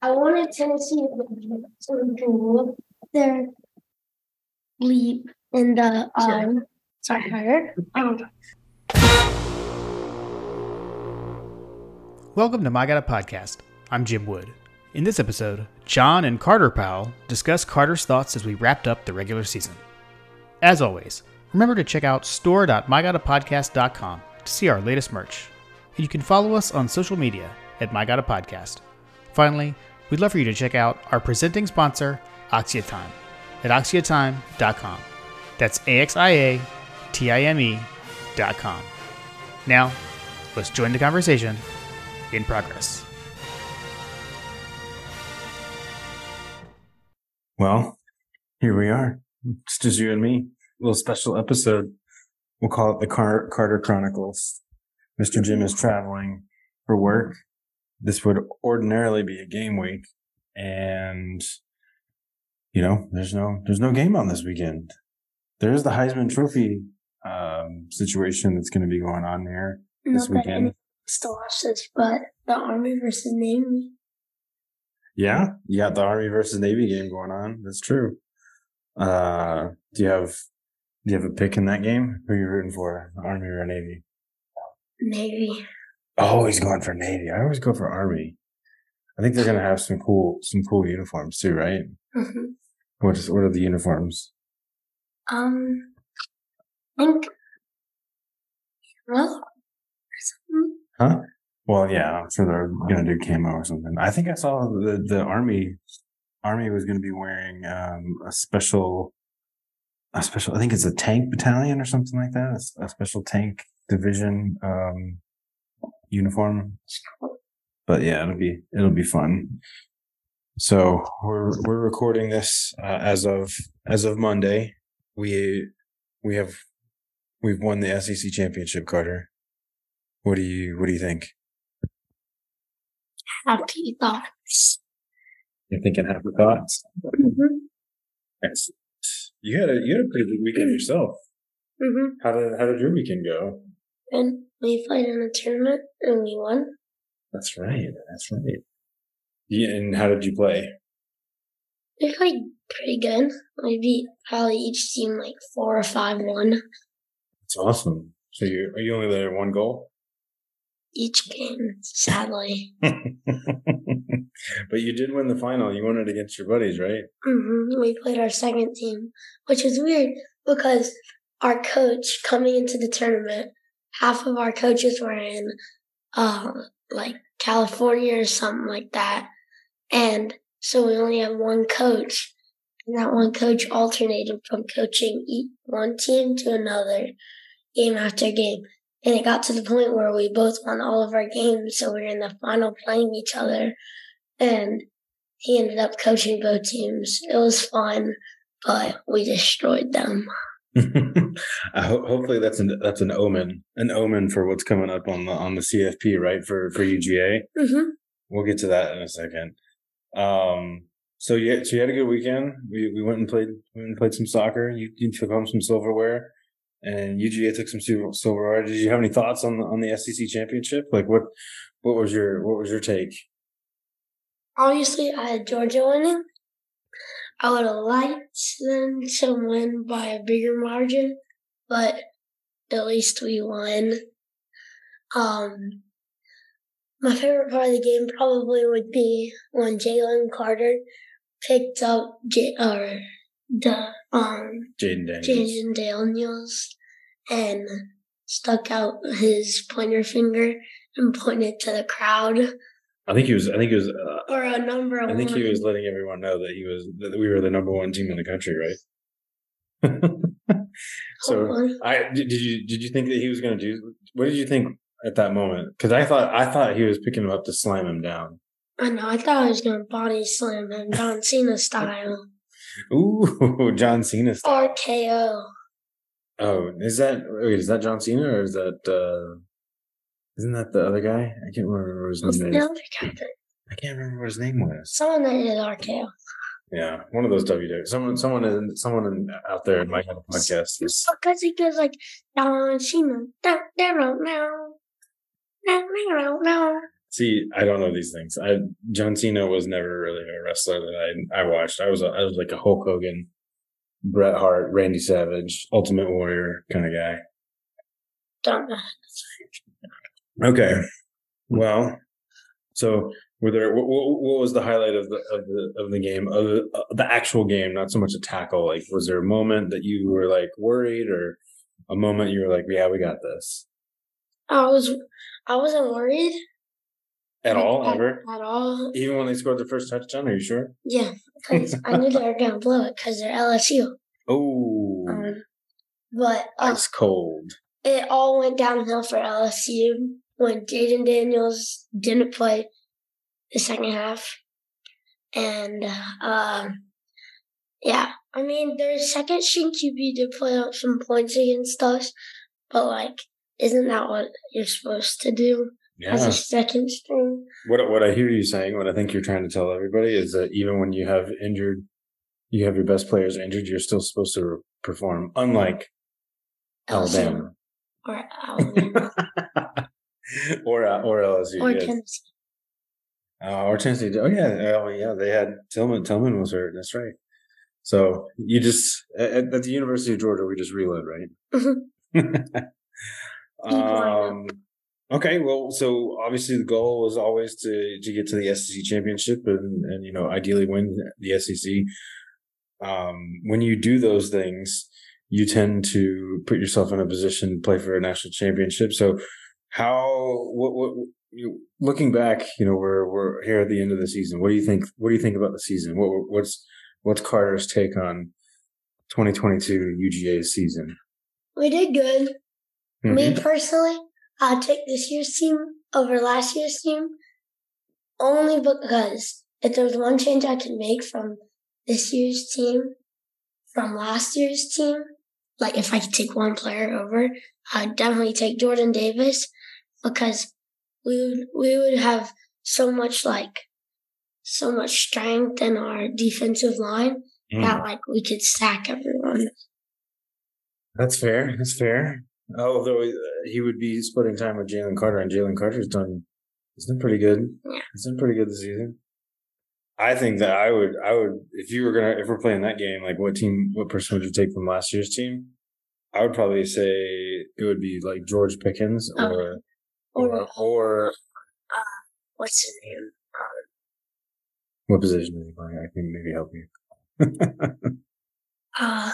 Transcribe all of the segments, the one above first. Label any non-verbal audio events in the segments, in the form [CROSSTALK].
I wanted Tennessee to do their leap in the um. Sorry, her. Um, Welcome to My God Podcast. I'm Jim Wood. In this episode, John and Carter Powell discuss Carter's thoughts as we wrapped up the regular season. As always, remember to check out store.mygodapodcast.com to see our latest merch. And you can follow us on social media at My God Podcast. Finally, we'd love for you to check out our presenting sponsor, Axia Time, at axiatime.com. That's A X I A T I M E dot com. Now, let's join the conversation in progress. Well, here we are. It's just you and me. A little special episode. We'll call it the Car- Carter Chronicles. Mr. Jim is traveling for work. This would ordinarily be a game week. And, you know, there's no, there's no game on this weekend. There is the Heisman Trophy, um, situation that's going to be going on here this not that weekend. still watch this, but the Army versus Navy. Yeah, you got the Army versus Navy game going on. That's true. Uh, do you have do you have a pick in that game? Who are you rooting for, Army or Navy? Navy. Always going for Navy. I always go for Army. I think they're gonna have some cool some cool uniforms too, right? hmm What is what are the uniforms? Um, I think. Well, or something. Well, yeah, I'm sure they're gonna do camo or something. I think I saw the the Army Army was gonna be wearing um a special a special I think it's a tank battalion or something like that. A special tank division um uniform. But yeah, it'll be it'll be fun. So we're we're recording this uh, as of as of Monday. We we have we've won the SEC championship, Carter. What do you what do you think? Happy thoughts. You're thinking happy thoughts. Mm-hmm. You had a you had a pretty good weekend yourself. Mm-hmm. How did how did your weekend go? And we played in a tournament and we won. That's right. That's right. Yeah, and how did you play? We played pretty good. We beat probably each team like four or five one That's awesome. So you are you only there one goal? each game. Sadly. [LAUGHS] but you did win the final. You won it against your buddies, right? hmm We played our second team, which was weird because our coach coming into the tournament, half of our coaches were in, uh, like California or something like that, and so we only have one coach, and that one coach alternated from coaching one team to another, game after game. And it got to the point where we both won all of our games, so we were in the final playing each other, and he ended up coaching both teams. It was fun, but we destroyed them. [LAUGHS] I ho- hopefully that's an that's an omen, an omen for what's coming up on the on the CFP, right? For for UGA. Mm-hmm. We'll get to that in a second. Um, so yeah, so you had a good weekend. We we went and played we went and played some soccer. You you took home some silverware, and UGA took some sil- silverware. Did you have any thoughts on the on the SEC championship? Like what what was your what was your take? Obviously, I had Georgia winning. I would have liked them to win by a bigger margin, but at least we won. Um, my favorite part of the game probably would be when Jalen Carter picked up J- or the um Jayden Daniels. Jayden Daniels and stuck out his pointer finger and pointed to the crowd I think he was. I think he was. Uh, or a number I one. think he was letting everyone know that he was that we were the number one team in the country, right? [LAUGHS] so I did did you did you think that he was going to do? What did you think at that moment? Because I thought I thought he was picking him up to slam him down. I know. I thought I was going to body slam him, John Cena style. [LAUGHS] Ooh, John Cena. Style. RKO. Oh, is that wait? Is that John Cena or is that? uh Isn't that the other guy? I can't remember what his name the is. other guy? that- I can't remember what his name was. Someone that did RKO. Yeah, one of those WWE. Someone, someone, in, someone in, out there in my podcast is Because he goes like, da- da- da- da- da." See, I don't know these things. I John Cena was never really a wrestler that I I watched. I was a, I was like a Hulk Hogan, Bret Hart, Randy Savage, Ultimate Warrior kind of guy. Don't know. Okay. Well, so were there what, what, was the highlight of the of the of the game of the, uh, the actual game? Not so much a tackle. Like, was there a moment that you were like worried, or a moment you were like, "Yeah, we got this." I was, I wasn't worried At all, at, ever, at all. even when they scored their first touchdown. Are you sure? Yeah, because I knew they were gonna blow it because they're LSU. Oh, Um, but uh, ice cold. it all went downhill for LSU when Jayden Daniels didn't play the second half, and um, yeah, I mean their second string QB did play up some points against us, but like, isn't that what you're supposed to do as Yeah. a second string? What what I hear you saying, what I think you're trying to tell everybody is that even when you have injured, you have your best players injured, you're still supposed to perform. Unlike Alabama or Alabama [LAUGHS] [LAUGHS] or uh, or LSU, or yes. Tennessee. Uh, or Tennessee. Oh yeah, oh yeah. They had Tillman. Tillman was hurt. That's right. So you just at, at the University of Georgia, we just reload, right? [LAUGHS] um. Okay. Well, so obviously the goal was always to to get to the SEC championship and and you know ideally win the SEC. Um, when you do those things, you tend to put yourself in a position to play for a national championship. So how what what you looking back, you know, we're we're here at the end of the season. What do you think? What do you think about the season? What what's what's Carter's take on 2022 UGA season? We did good. Me Mhm. personally, I'll take this year's team over last year's team only because if there's one change I can make from this year's team from last year's team, like if I could take one player over, I'd definitely take Jordan Davis because we would we would have so much like so much strength in our defensive line Mm. that like we could sack everyone. That's fair. That's fair. Although uh, he would be splitting time with Jalen Carter, and Jalen Carter's done. He's done pretty good. Yeah. He's done pretty good this season. I think that I would, I would, if you were gonna, if we're playing that game, like what team, what person would you take from last year's team? I would probably say it would be like George Pickens Oh. Or, or, or What's his name? what position is he playing? I can maybe help you. [LAUGHS] Uh,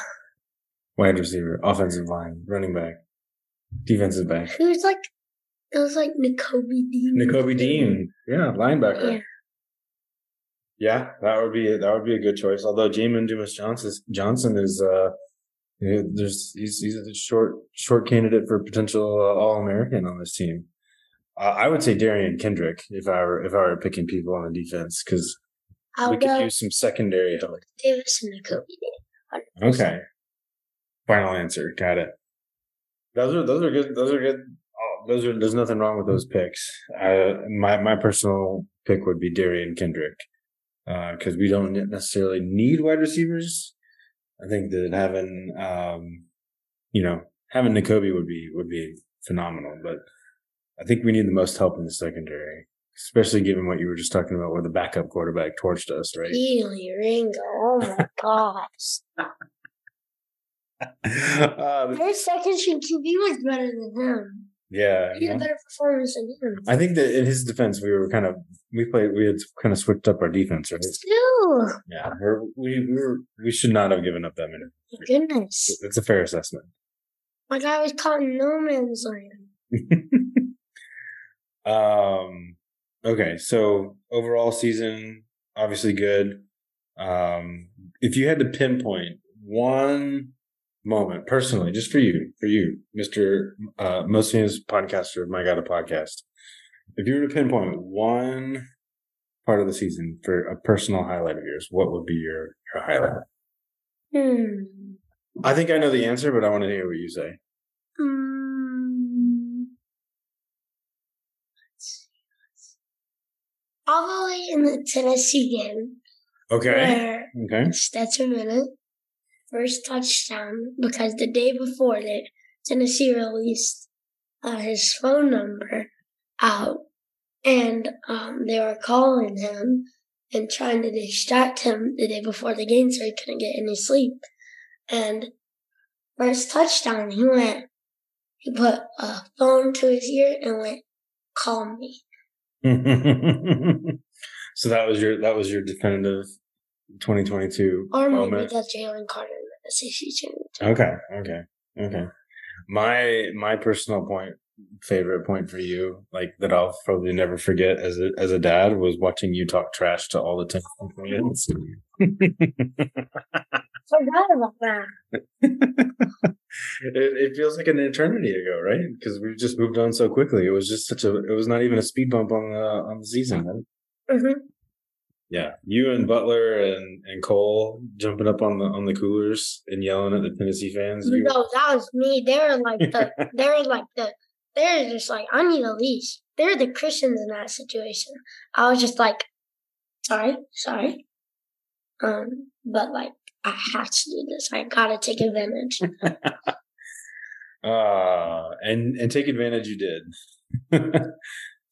Wide receiver, offensive line, running back, defensive back. who's like it was like Nakobe Dean. Nakobe Dean, yeah, linebacker. Yeah. Yeah, that would be that would be a good choice. Although Jamon Dumas Johnson Johnson is uh, there's he's he's a short short candidate for potential uh, All American on this team. Uh, I would say Derion Kendrick if I were if I were picking people on the defense because we could use some secondary help. Davis and Nakobe Okay, final answer. Got it. Those are those are good. Those are good. Oh, those are there's nothing wrong with those picks. Uh, my my personal pick would be Derion Kendrick because we don't necessarily need wide receivers. I think that having um, you know having Nakobe would be would be phenomenal, but I think we need the most help in the secondary, especially given what you were just talking about, where the backup quarterback torched us, right? Kelee Ringo. Oh my [LAUGHS] gosh. Uh, Their second string QB was better than him. yeah, He had better performance than him. I think that in his defense, we were kind of we played we had kind of switched up our defense, right? Still, Yeah, we're, we we we should not have given up that many. goodness. It's a fair assessment. My guy was caught in no man's land. [LAUGHS] um. Okay, so overall season obviously good. Um, if you had to pinpoint one moment personally, just for you, for you, Mister uh, most famous podcaster of My God a Podcast, if you were to pinpoint one part of the season for a personal highlight of yours, what would be your your highlight? Hmm. I think I know the answer, but I want to hear what you say. Hmm. Let's see, let's see. Probably in the Tennessee game Okay. Okay. Stetson Bennett first touchdown because the day before that Tennessee released uh, his phone number out and um, they were calling him and trying to distract him the day before the game so he couldn't get any sleep. And first touchdown, he went, he put a phone to his ear and went, call me. [LAUGHS] so that was your that was your definitive 2022 Or maybe moment. that's Jalen Carter in the SEC championship. Okay, okay, okay. My my personal point, favorite point for you, like that I'll probably never forget as a as a dad, was watching you talk trash to all the Tennessee fans. [LAUGHS] Forgot about that. [LAUGHS] it, it feels like an eternity ago, right? Because we've just moved on so quickly. It was just such a. It was not even a speed bump on the on the season. Man. hmm Yeah, you and Butler and and Cole jumping up on the on the coolers and yelling at the Tennessee fans. You, No, that was me. They were like the, [LAUGHS] they were like the, they're just like, I need a leash. They're the Christians in that situation. I was just like, sorry, sorry. Um, but like, I have to do this. I gotta take advantage. uh, [LAUGHS] and and take advantage you did. [LAUGHS]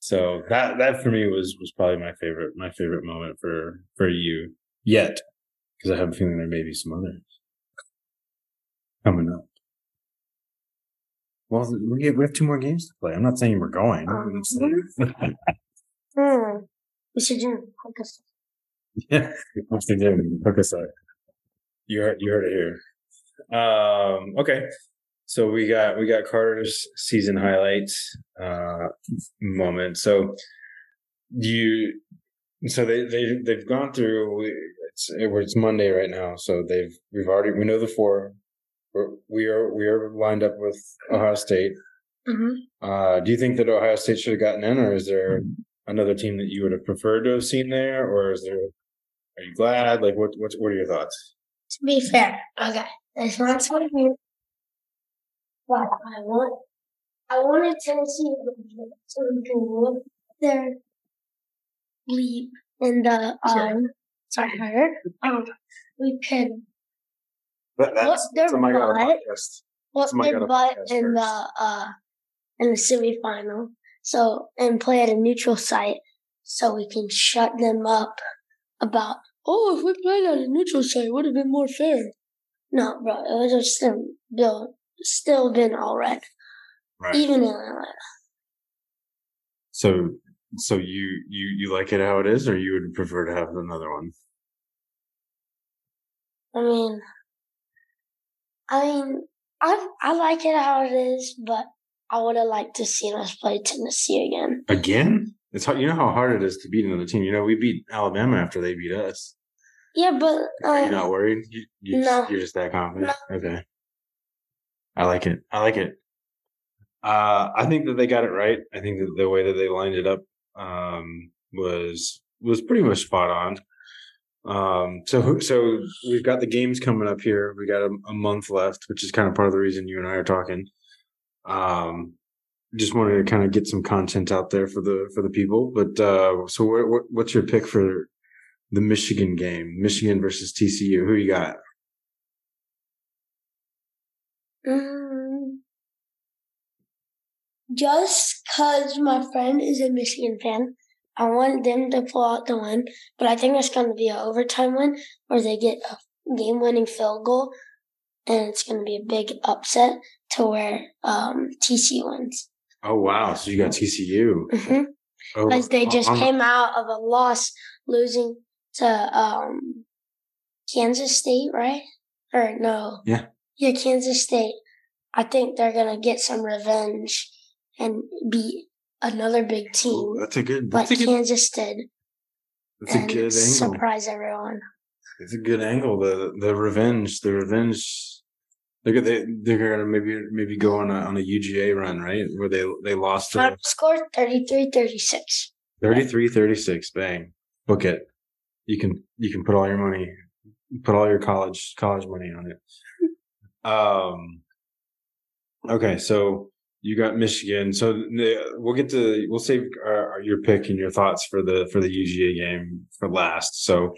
so that that for me was was probably my favorite my favorite moment for for you yet because I have a feeling there may be some others coming up. Well, we have, we have two more games to play. I'm not saying we're going. [LAUGHS] Hmm. We should do focus. Yeah, what's the name? Hook us up. You heard, you heard it here. Um, okay, so we got we got Carter's season highlights uh, moment. So you, so they they they've gone through. It's it's Monday right now, so they've we've already we know the four. We're, we are we are lined up with Ohio State. hmm Uh, do you think that Ohio State should have gotten in, or is there another team that you would have preferred to have seen there, or is there? Are you glad? Like, what what what are your thoughts? To be fair, okay, there's not something. But I want, I wanted Tennessee to do their leap in the um. Sorry, Carter. Um, we could That, What's their that's a My God butt? podcast. whoop Somebody their butt podcast in the uh in the semifinal. So and play at a neutral site, so we can shut them up about. Oh, if we played at a neutral site, it would have been more fair. No, bro, it would have still been still been all right, Right. even in Atlanta. So so you you you like it how it is, or you would prefer to have another one? I mean, I mean, I I like it how it is, but I would have liked to seen us play Tennessee again. Again? It's hard. You know how hard it is to beat another team. You know, we beat Alabama after they beat us. Yeah, but Are uh, you not worried? You, you No. just, you're just that confident. Okay. I like it. I like it. Uh, I think that they got it right. I think that the way that they lined it up um, was was pretty much spot on. Um, so so we've got the games coming up here. We got a, a month left, which is kind of part of the reason you and I are talking. Um, just wanted to kind of get some content out there for the for the people. But uh, so what, what what's your pick for the Michigan game? Michigan versus TCU. Who you got? Mm, just because my friend is a Michigan fan, I want them to pull out the win. But I think it's going to be an overtime win where they get a game winning field goal. And it's going to be a big upset to where um, TC wins. Oh wow! So you got TCU. Because Oh, they just on- came out of a loss losing to um, Kansas State, right? Or no. Yeah. Yeah, Kansas State. I think they're going to get some revenge and beat another big team That's a good. like That's a good. Kansas did That's a good angle. surprise everyone. It's a good angle. The the revenge. The revenge. They're gonna they, they're gonna maybe maybe go on a on a UGA run, right? Where they they lost to score 33-36. 33-36. Bang, book it. You can you can put all your money, put all your college college money on it. [LAUGHS] Um. Okay, so you got Michigan. So we'll get to we'll save our, your pick and your thoughts for the for the UGA game for last. So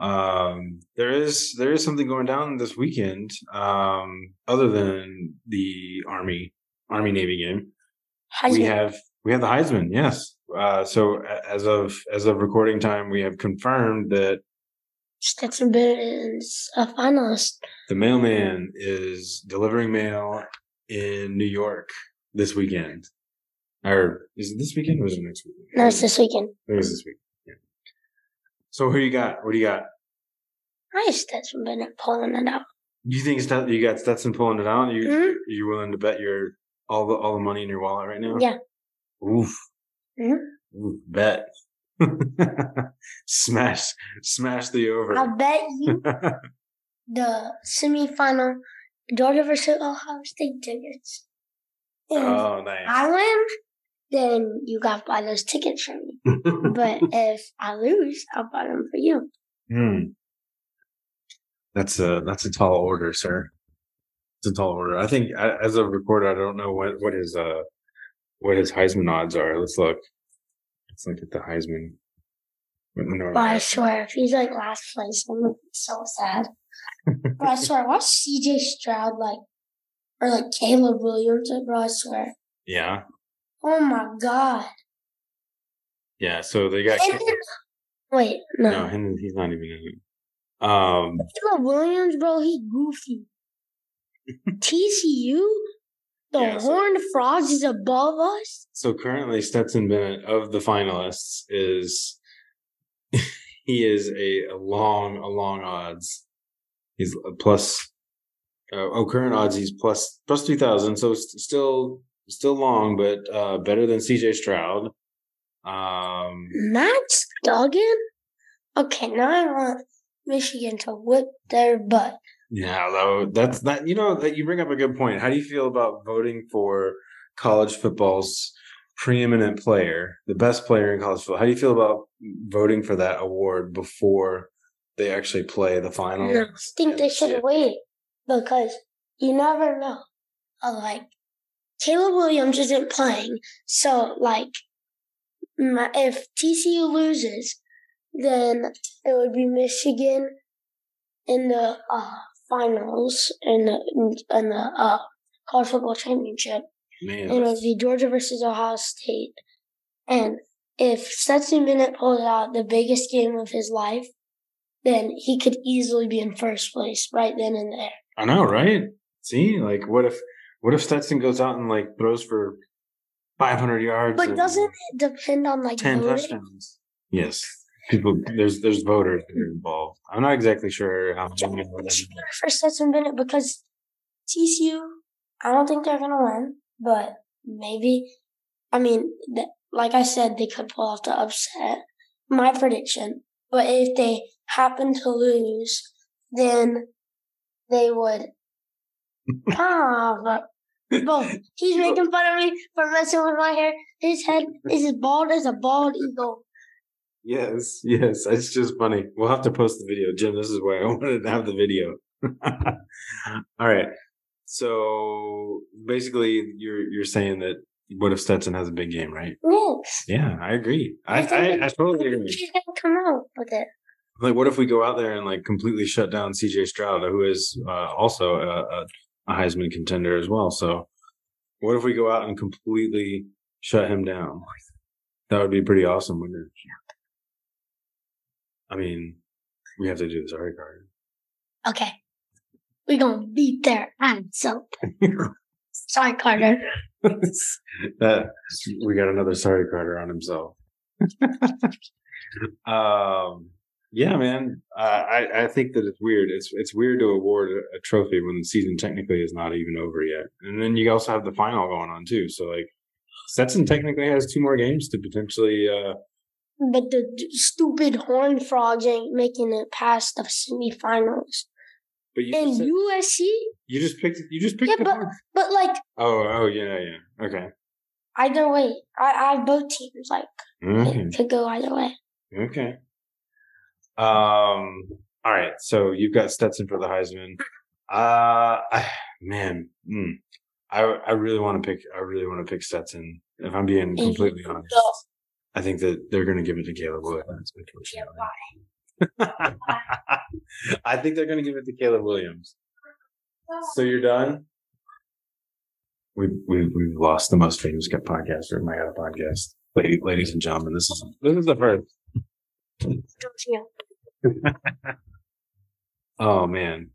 um there is there is something going down this weekend um other than the army army navy game we have we have the Heisman. Yes, uh, so as of as of recording time, we have confirmed that Stetson Bennett is a finalist. the mailman is delivering mail in New York this weekend. Or is it this weekend or is it next weekend? No, it's this weekend. It was this week. So who you got? What do you got? I have Stetson Bennett pulling it out. You think Stet- you got Stetson pulling it out? You Mhm. you willing to bet your all the all the money in your wallet right now? Yeah. Oof. Mhm. Oof. Bet. [LAUGHS] smash smash the over. I bet you [LAUGHS] the semifinal Georgia versus Ohio State tickets. If oh, nice. I win, then you got to buy those tickets for me. [LAUGHS] But if I lose, I'll buy them for you. Hmm. That's a that's a tall order, sir. It's a tall order. I think as a recorder, I don't know what what his uh what his Heisman odds are. Let's look. Let's look at the Heisman. No, I swear, if he's like last place, I'm so sad. [LAUGHS] But I swear, watch CJ Stroud like, or like Caleb Williams, bro. I swear. Yeah, Oh my god. yeah. So they got wait, no. no, him, he's not even in it. Um, Caleb Williams, bro, he goofy. TCU, the Yeah, so- Horned Frogs is above us. so currently Stetson Bennett of the finalists is [LAUGHS] he is a, a long a long odds. He's plus. Uh, oh, current odds he's plus plus three thousand. So still still long, but uh, better than CJ Stroud. Um, Max Duggan? Okay, now I want Michigan to whip their butt. yeah, though that's that. You know that you bring up a good point. How do you feel about voting for college football's preeminent player, the best player in college football? How do you feel about voting for that award before they actually play the final? I think they should wait because you never know. Like Caleb Williams isn't playing, so like if TCU loses, then it would be Michigan in the uh, finals in the in the uh, college football championship, Man, and it would be Georgia versus Ohio State. And if Stetson Bennett pulls out the biggest game of his life, then he could easily be in first place right then and there. I know, right? See, like, what if what if Stetson goes out and like throws for five hundred yards? But doesn't it depend on like ten voting? touchdowns? Yes, people. There's there's voters that are involved. I'm not exactly sure how many. For Stetson Bennett because TCU, I don't think they're gonna win, but maybe. I mean, th- like I said, they could pull off the upset. My prediction, but if they happen to lose, then they would. [LAUGHS] ah, but bro, [LAUGHS] he's making fun of me for messing with my hair. His head is as bald as a bald eagle. Yes, yes. It's just funny. We'll have to post the video, Jim. This is why I [LAUGHS] wanted to have the video. [LAUGHS] All right. So basically, you're you're saying that what if Stetson has a big game, right? Yes. Yeah, I agree. I I I, I totally agree. He's gonna come out with it. Like, what if we go out there and like completely shut down CJ Stroud, who is uh, also a, a, a Heisman contender as well? So, what if we go out and completely shut him down? That would be pretty awesome, wouldn't it? I mean, we have to do this, sorry card. Okay. We're gonna beat their ass up. [LAUGHS] Sorry, Carter. [LAUGHS] that we got another sorry Carter on himself. [LAUGHS] um, yeah, man. Uh, I I think that it's weird. It's it's weird to award a, a trophy when the season technically is not even over yet, and then you also have the final going on too. So like, Stetson technically has two more games to potentially. Uh, But the d- stupid horn frogs ain't making it past the semifinals. but you And said- USC? you just picked you just picked Yeah, the but- one. But like Oh oh yeah yeah okay either way, I, I have both teams like it could go either way. Okay. Um. All right. So you've got Stetson for the Heisman. Uh, I, man, mm, I I really want to pick. I really want to pick Stetson. If I'm being completely honest, I think that they're going to give it to Caleb Williams. Unfortunately. [LAUGHS] I think they're going to give it to Caleb Williams. So you're done. We we we've lost the most famous podcaster in my other podcast. Ladies and gentlemen, this is this is the first. Oh man!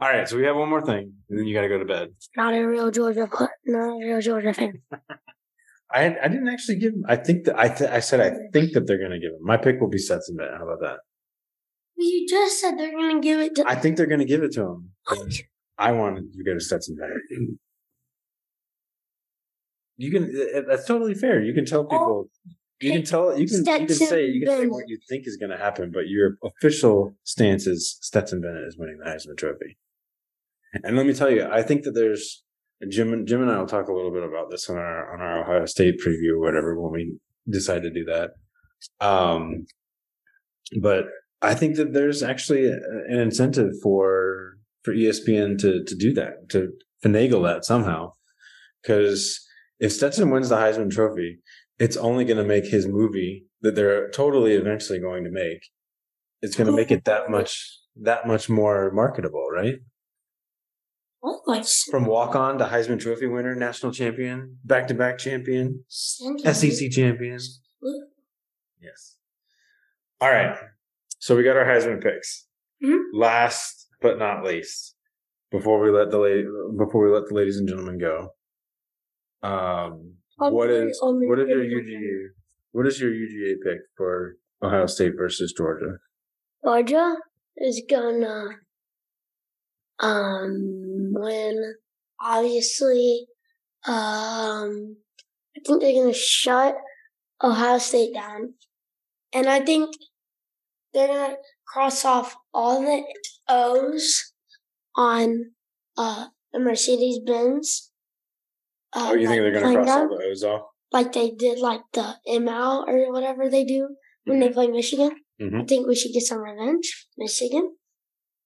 All right, so we have one more thing, and then you got to go to bed. Not a real Georgia, not a real Georgia fan. [LAUGHS] I I didn't actually give. him- I think that I th- I said I think that they're going to give him. My pick will be Stetson Bennett. How about that? You just said they're gonna give it to. I think they're going to give it to him. I wanted to go to Stetson Bennett. You can. That's totally fair. You can tell people. Oh. You can tell. You can. You can say. You can say what you think is going to happen, but your official stance is Stetson Bennett is winning the Heisman Trophy. And let me tell you, I think that there's Jim. and Jim and I will talk a little bit about this on our on our Ohio State preview or whatever when we decide to do that. Um, but I think that there's actually an incentive for for ESPN to to do that to finagle that somehow, because if Stetson wins the Heisman Trophy, it's only going to make his movie that they're totally eventually going to make. It's going to make it that much that much more marketable, right? Oh, like From walk on to Heisman Trophy winner, national champion, back to back champion, SEC champion. Yes. All right. So we got our Heisman picks. Mhm. Last but not least, before we let the la- before we let the ladies and gentlemen go, um, what is what is your UGA? What is your UGA pick for Ohio State versus Georgia? Georgia is gonna um win. Obviously, um, I think they're gonna shut Ohio State down, and I think they're gonna cross off all the O's on uh the Mercedes Benz. Uh, Oh, you think like they're going to cross down, all the O's off? like they did like the ML or whatever they do when they play Michigan? I Mhm. think we should get some revenge. Michigan.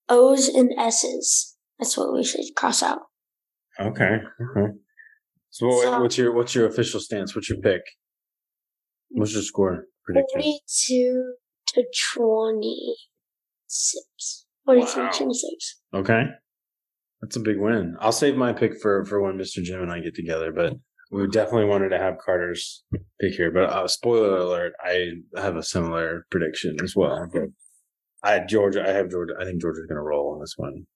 O's and S's. That's what we should cross out. Okay. Okay. So, what, So- what's your what's your official stance? What's your pick? What's your score prediction? 42 to 26. 42 Wow. to 26. Okay. That's a big win. I'll save my pick for for when Mr. Jim and I get together, but we definitely wanted to have Carter's pick here. But uh, spoiler alert, I have a similar prediction as well. But I had Georgia. I have Georgia. I think Georgia's going to roll on this one.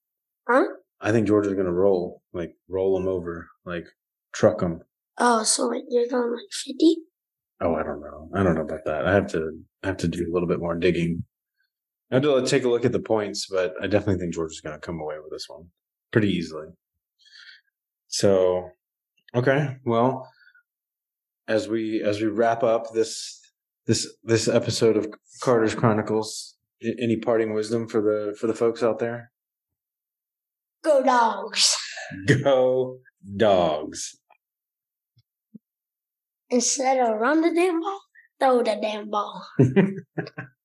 Huh? I think Georgia's going to roll, like roll them over, like truck them. Oh, so like you're going like 50? Oh, I don't know. I don't know about that. I have to. I have to do a little bit more digging. I have to take a look at the points, but I definitely think Georgia's going to come away with this one pretty easily. So, okay. Well, as we as we wrap up this this this episode of Carter's Chronicles, any parting wisdom for the for the folks out there? Go dogs. [LAUGHS] Go dogs. Instead of run the damn ball, throw the damn ball. [LAUGHS]